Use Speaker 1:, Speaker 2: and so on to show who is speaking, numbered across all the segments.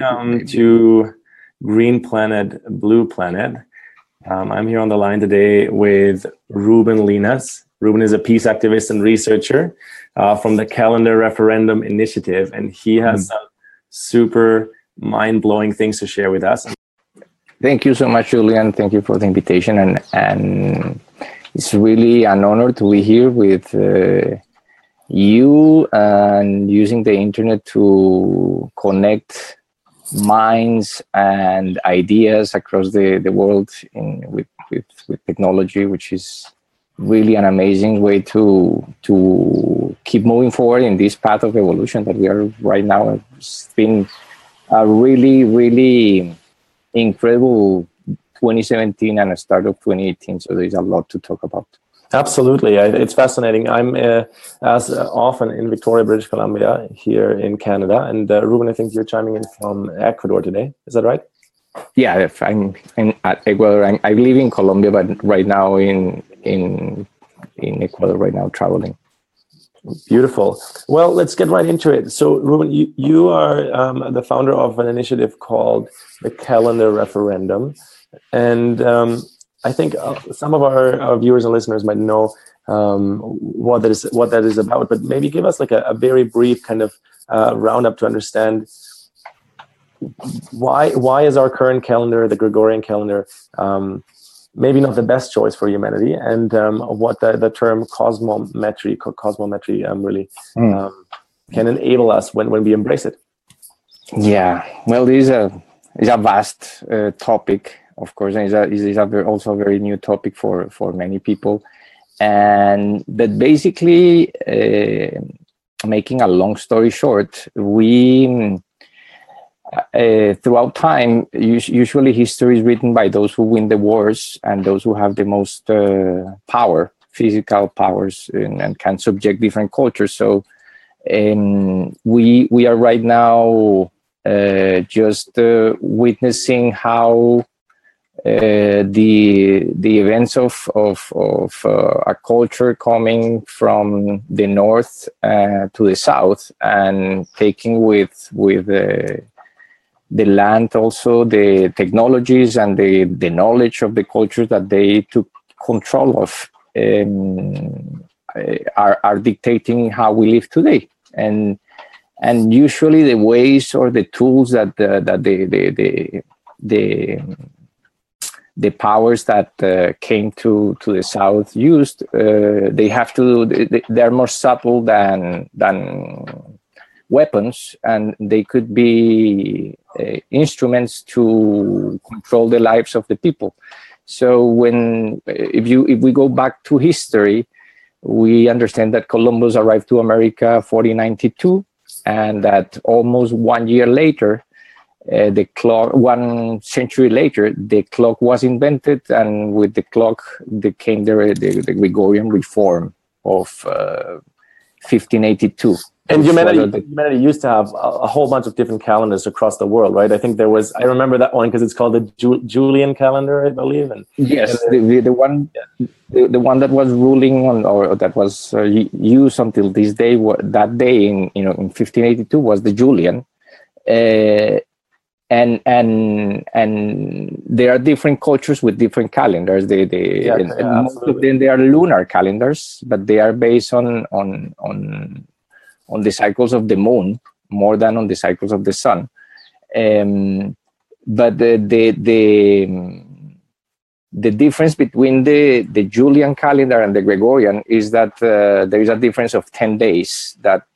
Speaker 1: Welcome to Green Planet, Blue Planet. Um, I'm here on the line today with Ruben Linas. Ruben is a peace activist and researcher uh, from the Calendar Referendum Initiative, and he has mm. some super mind blowing things to share with us.
Speaker 2: Thank you so much, Julian. Thank you for the invitation, and and it's really an honor to be here with uh, you and using the internet to connect minds and ideas across the, the world in, with, with, with technology, which is really an amazing way to to keep moving forward in this path of evolution that we are right now. It's been a really, really incredible 2017 and a start of 2018. So there's a lot to talk about.
Speaker 1: Absolutely, it's fascinating. I'm uh, as often in Victoria, British Columbia, here in Canada, and uh, Ruben, I think you're chiming in from Ecuador today. Is that right?
Speaker 2: Yeah, I'm, I'm at Ecuador. I'm, I live in Colombia, but right now in in in Ecuador right now traveling.
Speaker 1: Beautiful. Well, let's get right into it. So, Ruben, you, you are um, the founder of an initiative called the Calendar Referendum. And um, I think uh, some of our, our, viewers and listeners might know um, what that is what that is about, but maybe give us like a, a very brief kind of uh, roundup to understand why why is our current calendar, the Gregorian calendar, um, maybe not the best choice for humanity, and um, what the, the term cosmometry cosmometry um, really mm. can enable us when, when we embrace it.
Speaker 2: Yeah, well, this is a is a vast uh, topic of course, and a very, also a very new topic for, for many people. And but basically, uh, making a long story short, we uh, throughout time, usually history is written by those who win the wars and those who have the most uh, power, physical powers, and, and, can subject different cultures. So um, we we are right now uh, just uh, witnessing how uh, the the events of of, of uh, a culture coming from the north uh, to the south and taking with with the the land also the technologies and the the knowledge of the culture that they took control of um, are are dictating how we live today. And and usually the ways or the tools that that the the, the, the the powers that uh, came to to the south used uh, they have to they, they're more subtle than than weapons and they could be uh, instruments to control the lives of the people. So when if you if we go back to history we understand that columbus arrived to america 1492 and that almost one year later uh, the clock one century later the clock was invented and with the clock there came the, the, the gregorian reform of uh, 1582
Speaker 1: and humanity, the, humanity used to have a, a, whole bunch of different calendars across the world right? I think there was i remember that one because it's called the Ju- julian calendar i believe and
Speaker 2: yes and the, the, one yeah. the, the one that was ruling on or that was uh, used until this day that day in you know in 1582 was the julian. Uh, and and and there are different cultures with different calendars. They they and, yeah, most of them they are lunar calendars but they are based on on on on the cycles of the moon more than on the cycles of the sun. Um, but the the the the difference between the, the Julian calendar and the Gregorian is that uh, there is a difference of 10 days that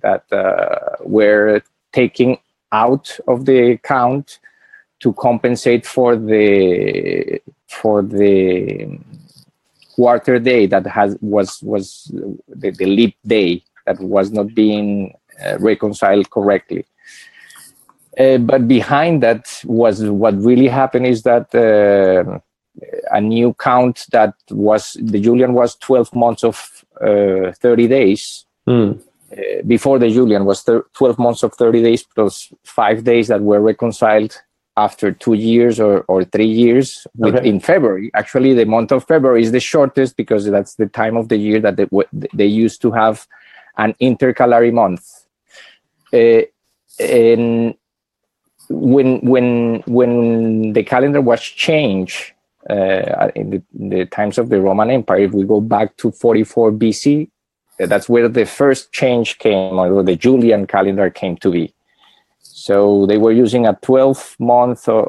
Speaker 2: that uh, we're taking out of the count to compensate for the for the quarter day that has was was the, the leap day that was not being uh, reconciled correctly. Uh, but behind that was what really happened is that uh, a new count that was the Julian was 12 months of uh, 30 days. Mm. Uh, before the Julian was 12 months of 30 days plus five days that were reconciled after two years or, or three years with, okay. in February. Actually, the month of February is the shortest because that's the time of the year that they, they used to have an intercalary month. Uh, and when when when the calendar was changed uh, in, the, in, the, times of the Roman Empire, if we go back to 44 BC, that's where the first change came, or the Julian calendar came to be. So they were using a 12 month or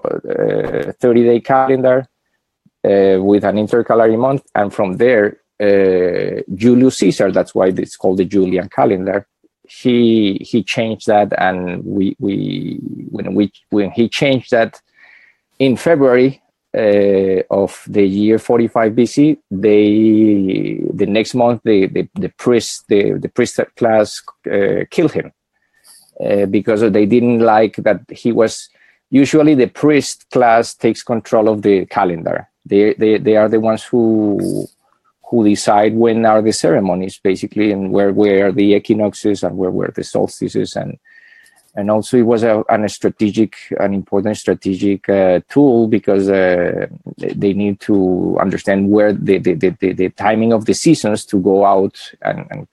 Speaker 2: uh, 30 day calendar uh, with an intercalary month. And from there, uh, Julius Caesar, that's why it's called the Julian calendar. He he changed that, and we we when we when he changed that in February uh, of the year 45 BC, they the next month the the, the priest the the priest class uh, killed him uh, because they didn't like that he was. Usually, the priest class takes control of the calendar. They they they are the ones who who decide when are the ceremonies basically and where where the equinoxes and where were the solstices and and also it was a, an strategic an important strategic uh, tool because uh, they need to understand where the the, the, the, timing of the seasons to go out and, and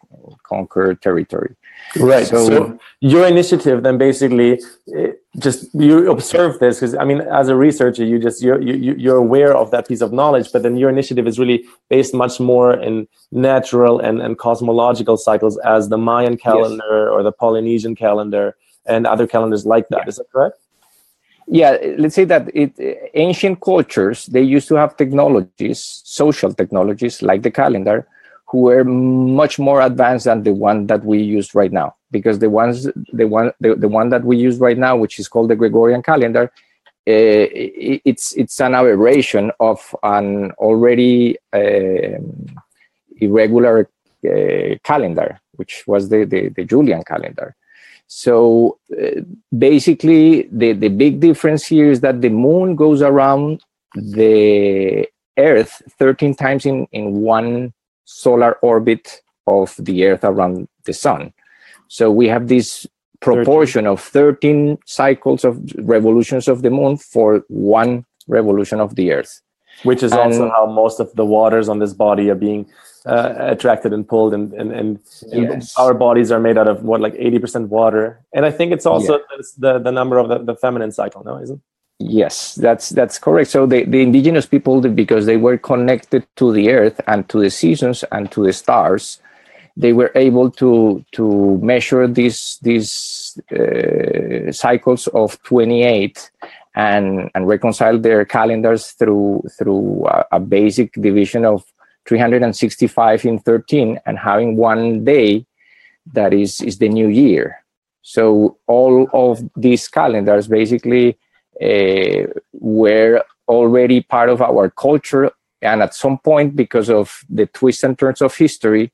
Speaker 2: conquer territory.
Speaker 1: Right. So, so, your initiative then basically just you observe this because i mean as a researcher you just you're you, you're aware of that piece of knowledge but then your initiative is really based much more in natural and, and cosmological cycles as the mayan calendar yes. or the polynesian calendar and other calendars like that. Yeah. Is that correct?
Speaker 2: Yeah, let's say that it ancient cultures they used to have technologies, social technologies like the calendar, who were much more advanced than the one that we use right now. Because the ones the one the, the one that we use right now, which is called the Gregorian calendar, uh, it's it's an aberration of an already uh, irregular uh, calendar, which was the, the, the Julian calendar. So uh, basically, the, the big difference here is that the moon goes around the Earth 13 times in, in one solar orbit of the Earth around the sun. So we have this proportion 13. of 13 cycles of revolutions of the moon for one revolution of the Earth.
Speaker 1: Which is and, also how most of the waters on this body are being uh, attracted and pulled and and, and, yes. our bodies are made out of what like 80% water and i think it's also yeah. the the number of the, the feminine cycle no isn't
Speaker 2: yes that's that's correct so the, the indigenous people because they were connected to the earth and to the seasons and to the stars they were able to to measure these these uh, cycles of 28 and and reconcile their calendars through through a, a basic division of 365 in 13 and having one day that is is the new year. So all of these calendars basically uh, were already part of our culture. And at some point because of the twists and turns of history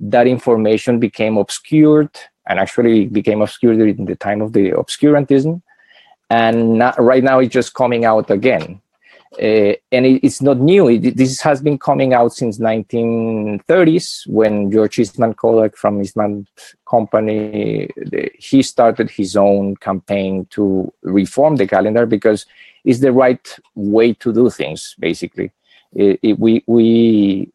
Speaker 2: that information became obscured and actually became obscured in the time of the obscurantism. And not, right now it's just coming out again uh, and it, it's not new. It, this has been coming out since 1930s when George Eastman Kodak from Eastman Company he started his own campaign to reform the calendar because it's the right way to do things. Basically, it, we we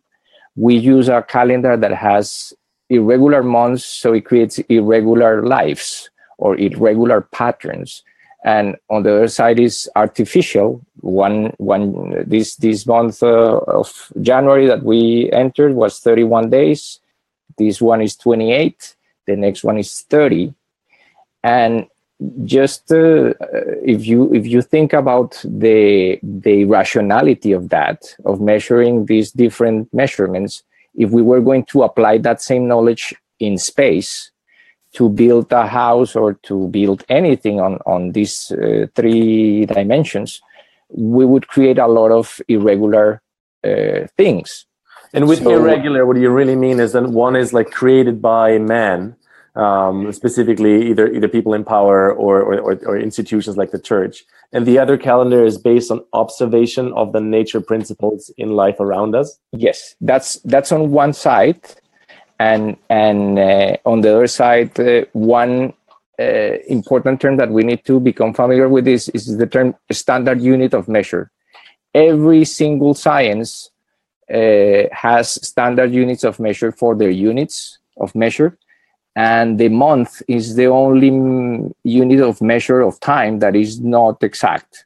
Speaker 2: we use a calendar that has irregular months, so it creates irregular lives or irregular patterns and on the other side is artificial. One one this this month uh, of january that we entered was 31 days. This one is 28 the next one is 30 and just uh, if you if you think about the the rationality of that of measuring these different measurements if we were going to apply that same knowledge in space to build a house or to build anything on, on these uh, three dimensions, we would create a lot of irregular uh, things.
Speaker 1: And with so, irregular, what you really mean is that one is like created by man, um, specifically either either people in power or, or, or, institutions like the church. And the other calendar is based on observation of the nature principles in life around us.
Speaker 2: Yes, that's that's on one side and and uh, on the other side, uh, one uh, important term that we need to become familiar with is, is the term standard unit of measure. Every single science uh, has standard units of measure for their units of measure. and the month is the only unit of measure of time that is not exact.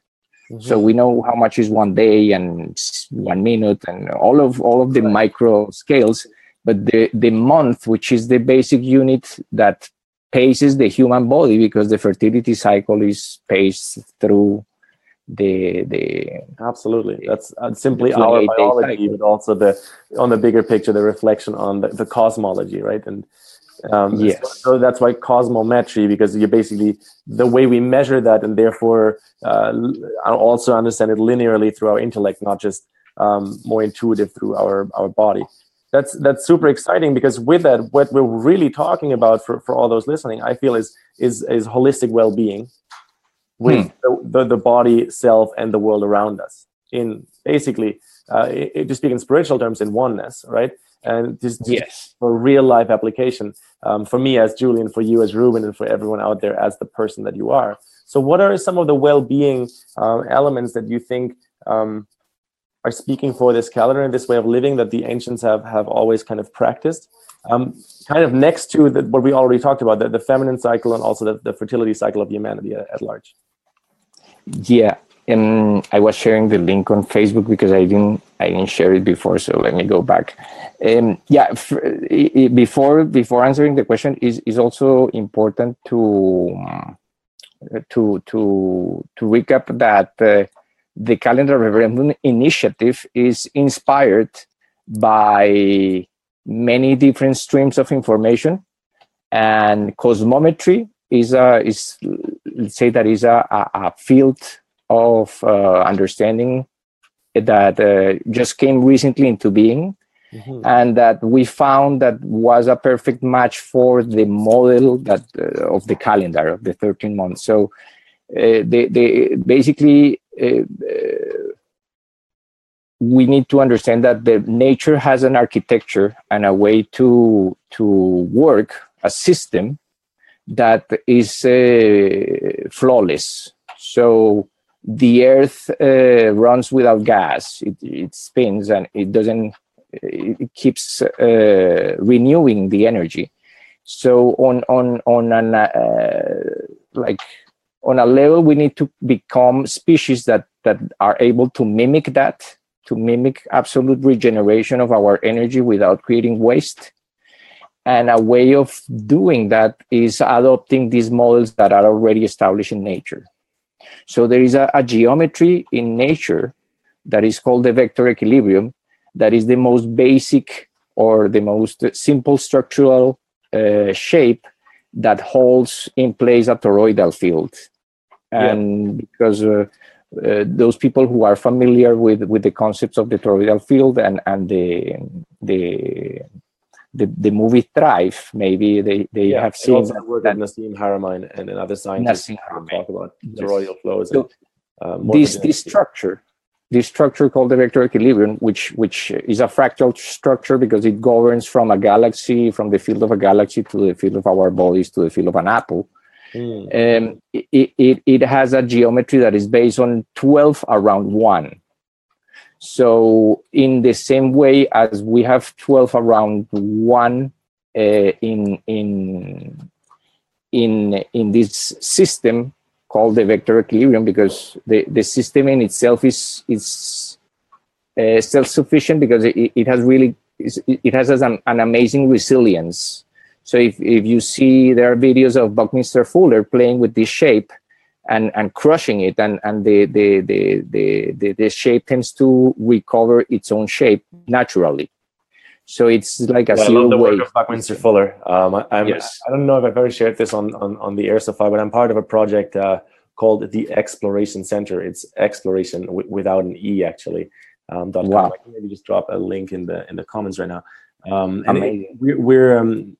Speaker 2: So we know how much is one day and one minute and all of all of the micro scales, but the the month, which is the basic unit that paces the human body, because the fertility cycle is paced through the the
Speaker 1: Absolutely. That's uh, simply our biology, but also the on the bigger picture, the reflection on the, the cosmology, right? And um, so-
Speaker 2: Yes.
Speaker 1: so, that's why cosmometry, because you basically the way we measure that, and therefore uh, also understand it linearly through our intellect, not just um, more intuitive through our our body. That's that's super exciting because with that, what we're really talking about for, for all those listening, I feel is is is holistic well being with the, the, the body, self, and the world around us. In basically, uh, i- i- to speak in spiritual terms, in oneness, right? And just, just
Speaker 2: yes
Speaker 1: for real life application um, for me as Julian, for you as Ruben, and for everyone out there as the person that you are. So, what are some of the well being um, elements that you think um, are speaking for this calendar and this way of living that the ancients have, have always kind of practiced? Um, kind of next to the, what we already talked about, the, the feminine cycle and also the, the fertility cycle of humanity at, at large.
Speaker 2: Yeah, and I was sharing the link on Facebook because I didn't I didn't share it before. So let me go back. Um, yeah, before before answering the question, is is also important to to to to recap that uh, the calendar referendum initiative is inspired by many different streams of information and cosmometry is a is let's say that is a, a, field of uh, understanding that uh, just came recently into being and that we found that was a perfect match for the model that uh, of the calendar of the 13 months. So they, they basically uh, uh, we need to understand that the nature has an architecture and a way to to work a system that is uh, flawless. So the earth uh, runs without gas. It, it spins and it doesn't it keeps uh, renewing the energy. So on on on an like on a level we need to become species that that are able to mimic that to mimic absolute regeneration of our energy without creating waste and a way of doing that is adopting these models that are already established in nature so there is a, a geometry in nature that is called the vector equilibrium that is the most basic or the most simple structural uh, shape that holds in place a toroidal field. And because uh, uh, those people who are familiar with, with the concepts of the toroidal field and, and the, the the the movie Thrive, maybe they, they
Speaker 1: Yeah,
Speaker 2: have seen
Speaker 1: also
Speaker 2: that,
Speaker 1: work
Speaker 2: that
Speaker 1: with Nassim Haramein and another scientists
Speaker 2: Nassim
Speaker 1: who
Speaker 2: Haramein.
Speaker 1: talk about
Speaker 2: Yes.
Speaker 1: toroidal flows.
Speaker 2: So
Speaker 1: and, uh,
Speaker 2: this this structure this structure called the vector equilibrium which which is a fractal structure because it governs from a galaxy from the field of a galaxy to the field of our bodies to the field of an apple
Speaker 1: Mm.
Speaker 2: um, it, it, it has a geometry that is based on 12 around 1 so in the same way as we have 12 around 1 uh, in in in in this system called the vector equilibrium because the, the system in itself is is uh, self-sufficient because it, it has really it has an, an amazing resilience so if, if you see there are videos of buckminster fuller playing with this shape and and crushing it and and the the the the, the, the shape tends to recover its own shape naturally so it's like a
Speaker 1: Yeah, I love the work
Speaker 2: wave
Speaker 1: of Buckminster Fuller. Um, I, I'm,
Speaker 2: Yes.
Speaker 1: I don't know if I've ever shared this on, on, on the air so far, but I'm part of a project uh, called the Exploration Center. It's exploration w- without an e actually. Um.
Speaker 2: Wow.
Speaker 1: I can maybe just drop a link in the in the comments right now. Um, and it- we're, we're um,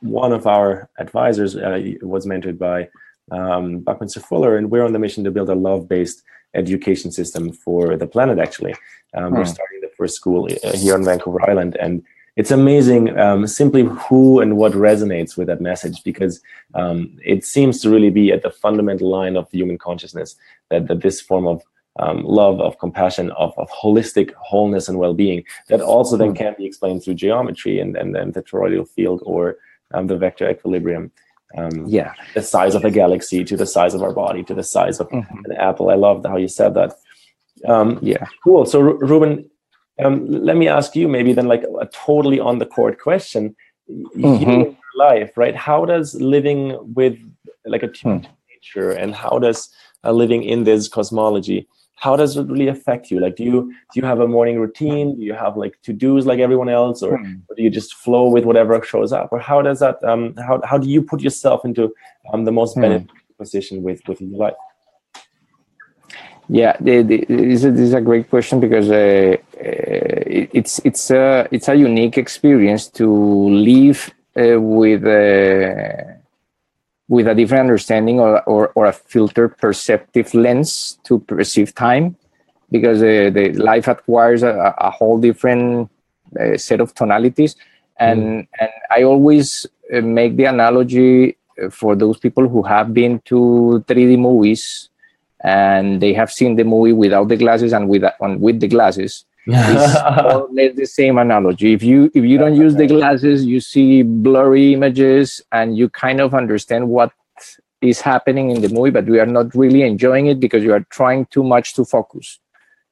Speaker 1: one of our advisors uh, was mentored by um, Buckminster Fuller, and we're on the mission to build a love-based education system for the planet. Actually, um, we're
Speaker 2: Hmm.
Speaker 1: starting the first school uh, here on Vancouver Island, and it's amazing um, simply who and what resonates with that message because um, it seems to really be at the fundamental line of human consciousness that, that this form of um, love, of compassion, of, of holistic wholeness and well-being that also then
Speaker 2: Mm.
Speaker 1: can be explained through geometry and, and, and the toroidal field or um, the vector equilibrium. Um,
Speaker 2: yeah,
Speaker 1: the size of a galaxy to the size of our body to the size of mm-hmm. an apple. I love how you said that. Um,
Speaker 2: yeah,
Speaker 1: cool. So, Ruben, um, let me ask you maybe then like a totally on the court question. Mm-hmm. You life, right? How does living with like a hmm. nature and how does uh, living in this cosmology how does it really affect you like do you do you have a morning routine do you have like to do's like everyone else or, hmm. or, do you just flow with whatever shows up or how does that um how, how do you put yourself into um, the most hmm. beneficial position with with your life
Speaker 2: yeah the, the, this, is, this is a great question because uh, uh, it's it's a it's a unique experience to live uh, with uh, with a different understanding or, or, or, a filter perceptive lens to perceive time because uh, the life acquires a, a whole different uh, set of tonalities and mm. and i always uh, make the analogy uh, for those people who have been to 3d movies and they have seen the movie without the glasses and with on with the glasses it's more or less the same analogy. If you if you don't use the glasses, you see blurry images and you kind of understand what is happening in the movie, but we are not really enjoying it because you are trying too much to focus.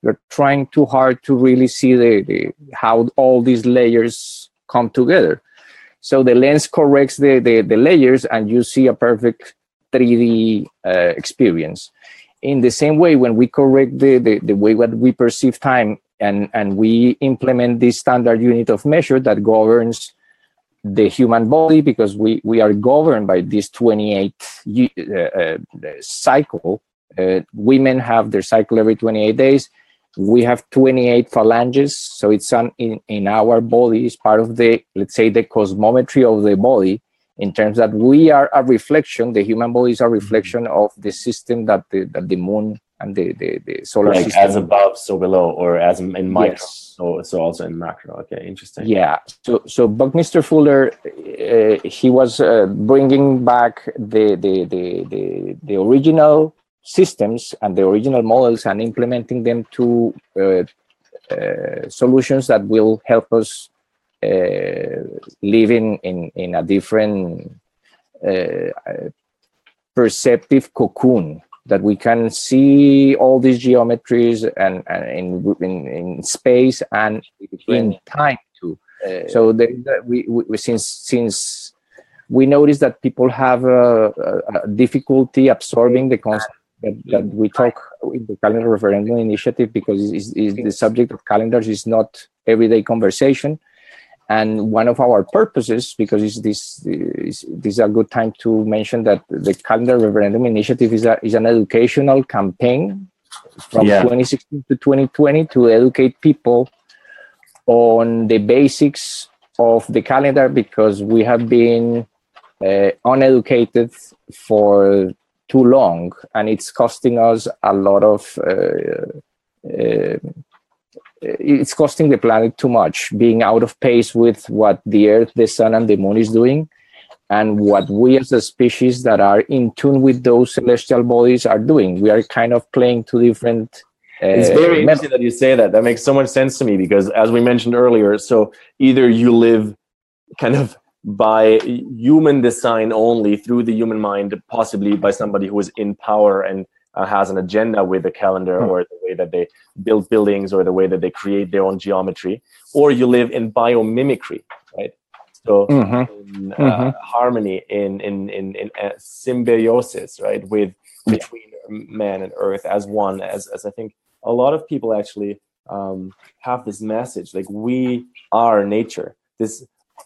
Speaker 2: You're trying too hard to really see the, the how all these layers come together. So the lens corrects the, the, the layers and you see a perfect 3D uh, experience. In the same way, when we correct the, the, the way what we perceive time and and we implement this standard unit of measure that governs the human body because we we are governed by this 28 uh, uh, cycle. Uh, women have their cycle every 28 days. We have 28 phalanges. So it's an, in, in our body is part of the let's say the cosmometry of the body. In terms that we are a reflection the human body is a reflection of the system that the, that the moon and the, the, the solar
Speaker 1: like
Speaker 2: system.
Speaker 1: as above so below or as in micro yes. so so also in macro okay interesting
Speaker 2: yeah so so buckminster fuller uh, he was uh, bringing back the, the the the the original systems and the original models and implementing them to uh, uh solutions that will help us uh, live in, in in a different uh, perceptive cocoon that we can see all these geometries and, and in, in, in space and in time too. Uh, so the, the, we, we, since since we notice that people have a, a, a difficulty absorbing the concept that, that, we talk in the calendar referendum initiative because is the subject of calendars is not everyday conversation and one of our purposes, because it's this, is, this is a good time to mention that the Calendar Referendum Initiative is, a, is an educational campaign from yeah. 2016 to 2020 to educate people on the basics of the calendar because we have been uh, uneducated for too long and it's costing us a lot of uh, uh, it's costing the planet too much being out of pace with what the earth the sun and the moon is doing and what we as a species that are in tune with those celestial bodies are doing. We are kind of playing two different
Speaker 1: uh, it's very interesting that you say that. That makes so much sense to me because as we mentioned earlier so either you live kind of by human design only through the human mind possibly by somebody who is in power and uh, has an agenda with the calendar mm. or the way that they build buildings or the way that they create their own geometry, or you live in biomimicry, right? So mm-hmm. in uh, mm-hmm. harmony, in in in, in uh, symbiosis, right, with between man and earth as one. As as I think a lot of people actually um, have this message, like we are nature. This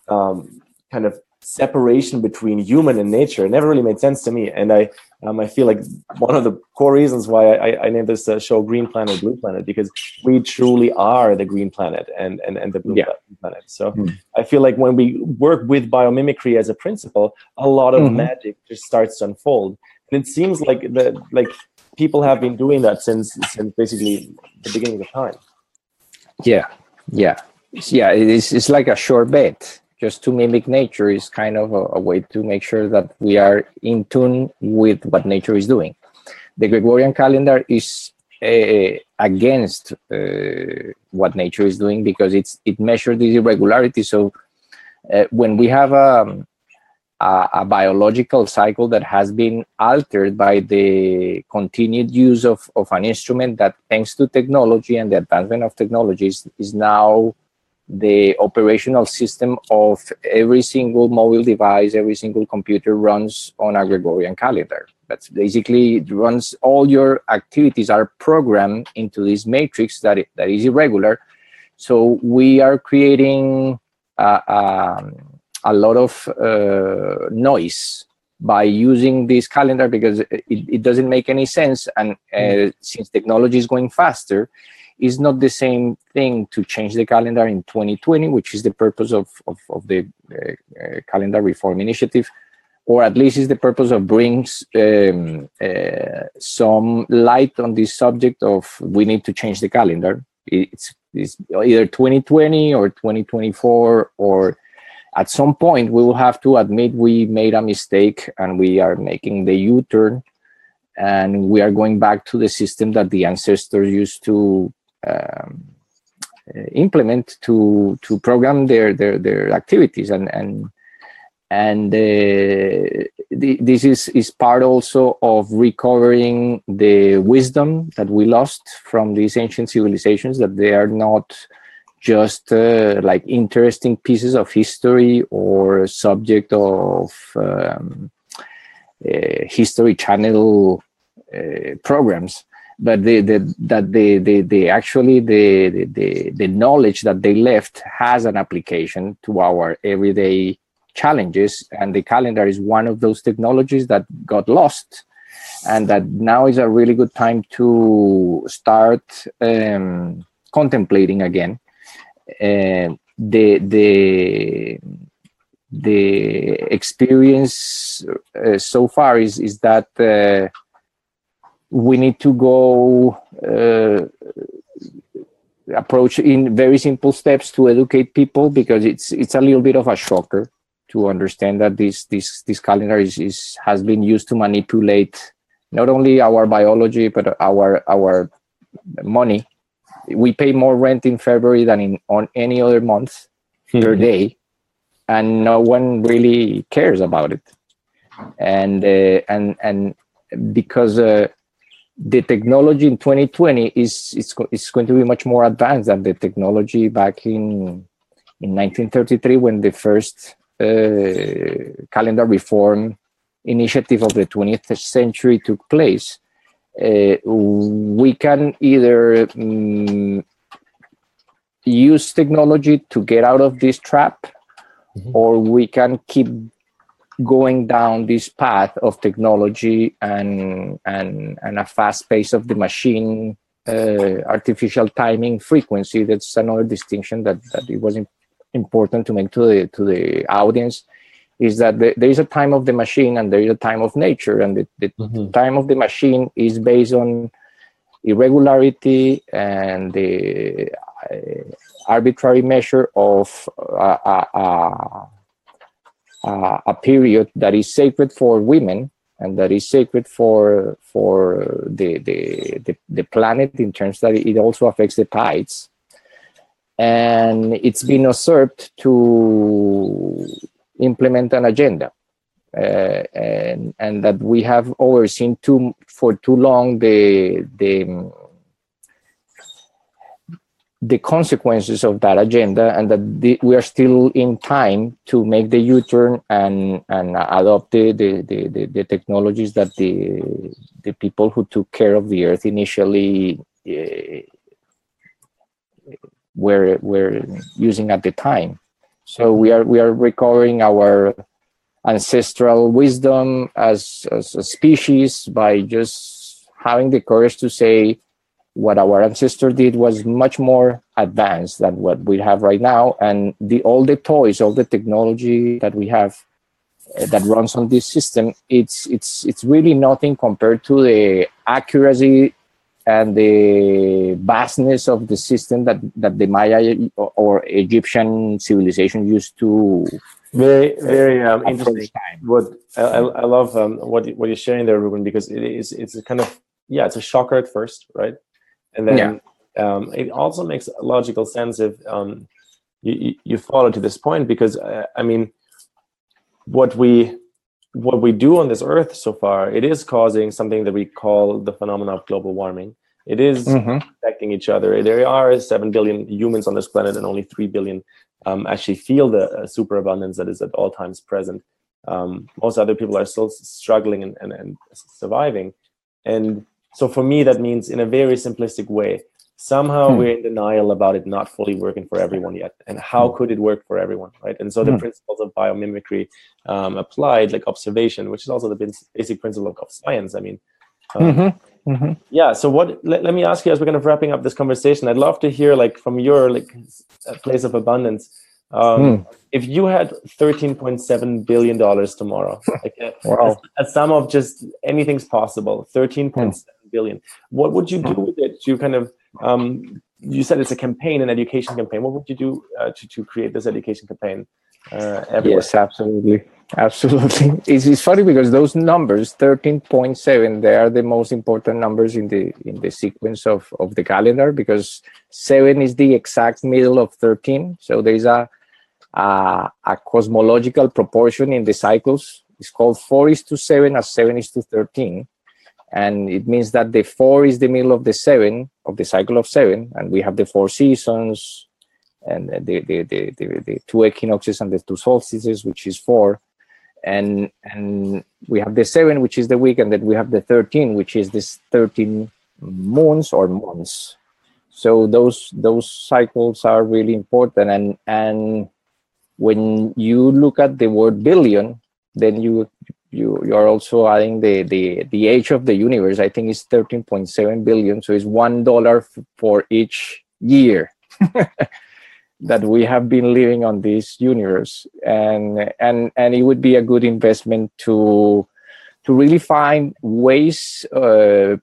Speaker 1: um, kind of separation between human and nature. Never really made sense to me. And i um, i feel like one of the core reasons why i, I named this uh, show green planet blue planet because we truly are the green planet and and, and the blue
Speaker 2: yeah.
Speaker 1: planet. So mm-hmm. i feel like when we work with biomimicry as a principle a lot of mm-hmm. magic just starts to unfold. And it seems like the like people have been doing that since since basically the beginning of time.
Speaker 2: Yeah. Yeah. Yeah. It's, it's like a sure bet just to mimic nature is kind of a, a, way to make sure that we are in tune with what nature is doing. The Gregorian calendar is uh, against uh, what nature is doing because it's it measures the irregularity. So uh, when we have a, a, a, biological cycle that has been altered by the continued use of, of an instrument that, thanks to technology and the advancement of technologies, is now the operational system of every single mobile device, every single computer runs on a Gregorian calendar. That's basically it runs all your activities are programmed into this matrix that, that is irregular. So we are creating uh, um, a lot of uh, noise by using this calendar because it, it doesn't make any sense. And uh, mm. since technology is going faster, it's not the same thing to change the calendar in 2020, which is the purpose of, of, of the uh, uh, calendar reform initiative, or at least is the purpose of brings um, uh, some light on this subject of we need to change the calendar. It's, it's either 2020 or 2024 or at some point we will have to admit we made a mistake and we are making the u-turn and we are going back to the system that the ancestors used to um, implement to to program their their their activities. And and and uh, this is is part also of recovering the wisdom that we lost from these ancient civilizations that they are not just uh, like interesting pieces of history or subject of um, uh, history channel uh, programs but the, that the, the, the actually the, the the knowledge that they left has an application to our everyday challenges. And the calendar is one of those technologies that got lost and that now is a really good time to start um, contemplating again. Uh, the the the experience uh, so far is is that uh, we need to go uh, approach in very simple steps to educate people because it's it's a little bit of a shocker to understand that this this this calendar is, is has been used to manipulate not only our biology but our our money we pay more rent in february than in on any other month mm-hmm. per day and no one really cares about it and uh, and and because uh, the technology in 2020 is it's, it's going to be much more advanced than the technology back in in 1933 when the first uh, calendar reform initiative of the 20th century took place. Uh, we can either um, use technology to get out of this trap, mm-hmm. or we can keep going down this path of technology and and and a fast pace of the machine uh, artificial timing frequency that's another distinction that, that it was important to make to the to the audience is that the, there is a time of the machine and there is a time of nature and the, the mm-hmm. time of the machine is based on irregularity and the uh, arbitrary measure of uh, uh, a period that is sacred for women and that is sacred for for the, the, the the planet in terms that it also affects the tides. And it's been usurped to implement an agenda. Uh, and and that we have overseen too for too long the the the consequences of that agenda and that the, we are still in time to make the u-turn and and adopt the the, the, the technologies that the the people who took care of the earth initially uh, were were using at the time. So we are we are recovering our ancestral wisdom as, as a species by just having the courage to say what our ancestor did was much more advanced than what we have right now. And the all the toys all the technology that we have uh, that runs on this system it's it's it's really nothing compared to the accuracy and the vastness of the system that that the maya or egyptian civilization used to
Speaker 1: very very um, interesting. what i, I love um, what what you're sharing there ruben because it is it's a kind of yeah it's a shocker at first right and then yeah. um, it also makes logical sense if um, you, you follow to this point because uh, I mean what we what we do on this earth so far, it is causing something that we call the phenomenon of global warming. It is mm-hmm. affecting each other. There are seven billion humans on this planet, and only three billion um, actually feel the uh, superabundance that is at all times present. Um, most other people are still struggling and, and, and surviving. And so for me, that means in a very simplistic way, somehow hmm. we're in denial about it not fully working for everyone yet and how hmm. could it work for everyone right and so the hmm. principles of biomimicry um, applied like observation which is also the basic principle of, science i mean um, mm-hmm. Mm-hmm. yeah so what let, let, me ask you as we're kind of wrapping up this conversation i'd love to hear like from your like place of abundance um, hmm. if you had 13.7 billion dollars tomorrow like a, wow. a, a, sum of just anything's possible 13.7 hmm. Billion what would you do with it to kind of um, you said it's a campaign, an education campaign. What would you do uh, to, to create this education campaign? Uh,
Speaker 2: yes, absolutely. Absolutely. It's, it's funny because those numbers, 13.7, they are the most important numbers in the in the sequence of, of the calendar because seven is the exact middle of 13. So there is a, a, a cosmological proportion in the cycles. It's called four is to seven as seven is to 13 and it means that the four is the middle of the seven of the cycle of seven and we have the four seasons and the the, the, the, the two equinoxes and the two solstices which is four. And and we have the seven which is the week and then we have the 13 which is this 13 moons or months. So those those cycles are really important. And and when you look at the word billion then you you you are also adding the the the age of the universe. I think it's 13.7 billion so it's one dollar for each year that we have been living on this universe. And and and it would be a good investment to to really find ways uh,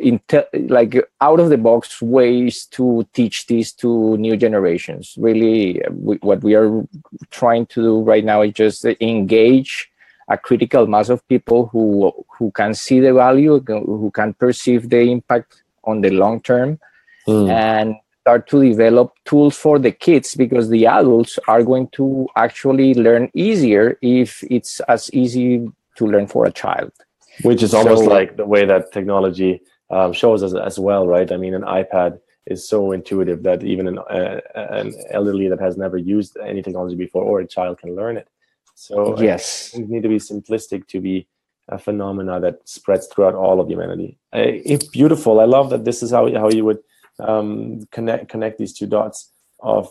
Speaker 2: in like out of the box ways to teach this to new generations. Really we, what we are trying to do right now is just engage a critical mass of people who who can see the value, who can perceive the impact on the long term, mm. and start to develop tools for the kids because the adults are going to actually learn easier if it's as easy to learn for a child.
Speaker 1: Which is almost so, like the way that technology um, shows us as well, right? I mean, an iPad is so intuitive that even an, uh, an elderly that has never used any technology before or a child can learn it. So
Speaker 2: yes,
Speaker 1: it need to be simplistic to be a phenomena that spreads throughout all of humanity. it's beautiful. I love that this is how how you would um, connect connect these two dots of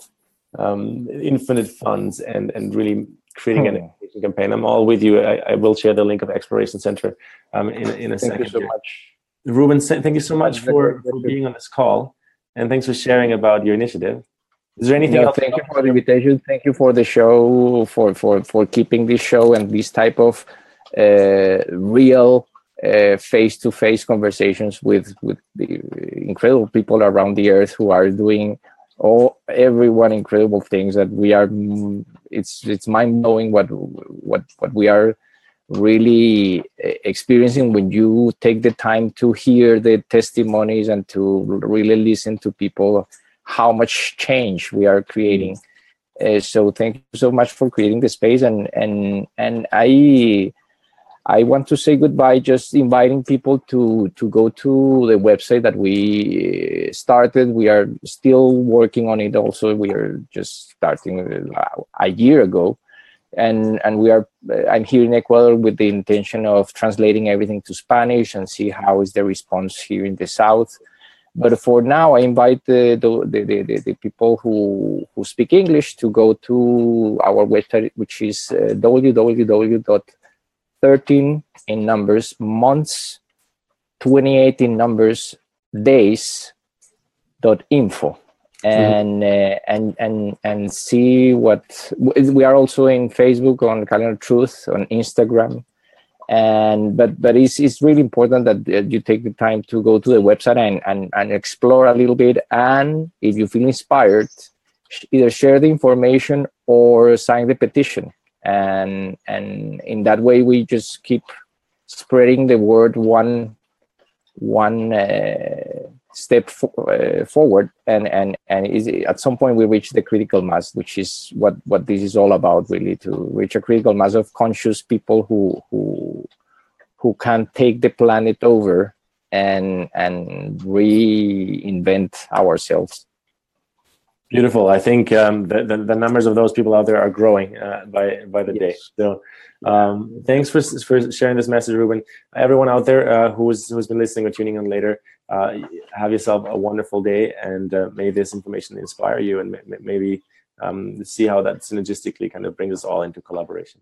Speaker 1: um, infinite funds and and really creating an hmm. education campaign. I'm all with you. I, I, will share the link of Exploration Center um, in in a
Speaker 2: thank
Speaker 1: second.
Speaker 2: Thank you so much,
Speaker 1: Ruben. Thank you so much for, for being on this call, and thanks for sharing about your initiative. Is there anything
Speaker 2: no, Thank you for the invitation. Thank you for the show, for for for keeping this show and this type of uh, real face to face conversations with with the incredible people around the earth who are doing all everyone incredible things that we are. It's it's mind blowing what what what we are really experiencing when you take the time to hear the testimonies and to really listen to people how much change we are creating. Uh, so thank you so much for creating the space and and and I I want to say goodbye just inviting people to to go to the website that we uh, started. We are still working on it also. We are just starting uh, a year ago. And and we are uh, I'm here in Ecuador with the intention of translating everything to Spanish and see how is the response here in the south but for now, I invite the, the, the, the, people who, who speak English to go to our website, which is uh, www.13 in numbers months, 28 in numbers days dot info and mm-hmm. uh, and and and see what we are also in facebook on calendar truth on instagram and but but it's, it's really important that you take the time to go to the website and, and and explore a little bit. And if you feel inspired either share the information or sign the petition. And and in that way we just keep spreading the word one one uh, step uh, forward and and and is at some point we reach the critical mass which is what what this is all about really to reach a critical mass of conscious people who who who can take the planet over and and reinvent ourselves
Speaker 1: beautiful i think um, the, the, the numbers of those people out there are growing uh, by by the yes. day so um, thanks for, for sharing this message, Ruben. Everyone out there uh, who's who's been listening or tuning in later, uh, have yourself a wonderful day, and uh, may this information inspire you, and maybe um, see how that synergistically kind of brings us all into collaboration.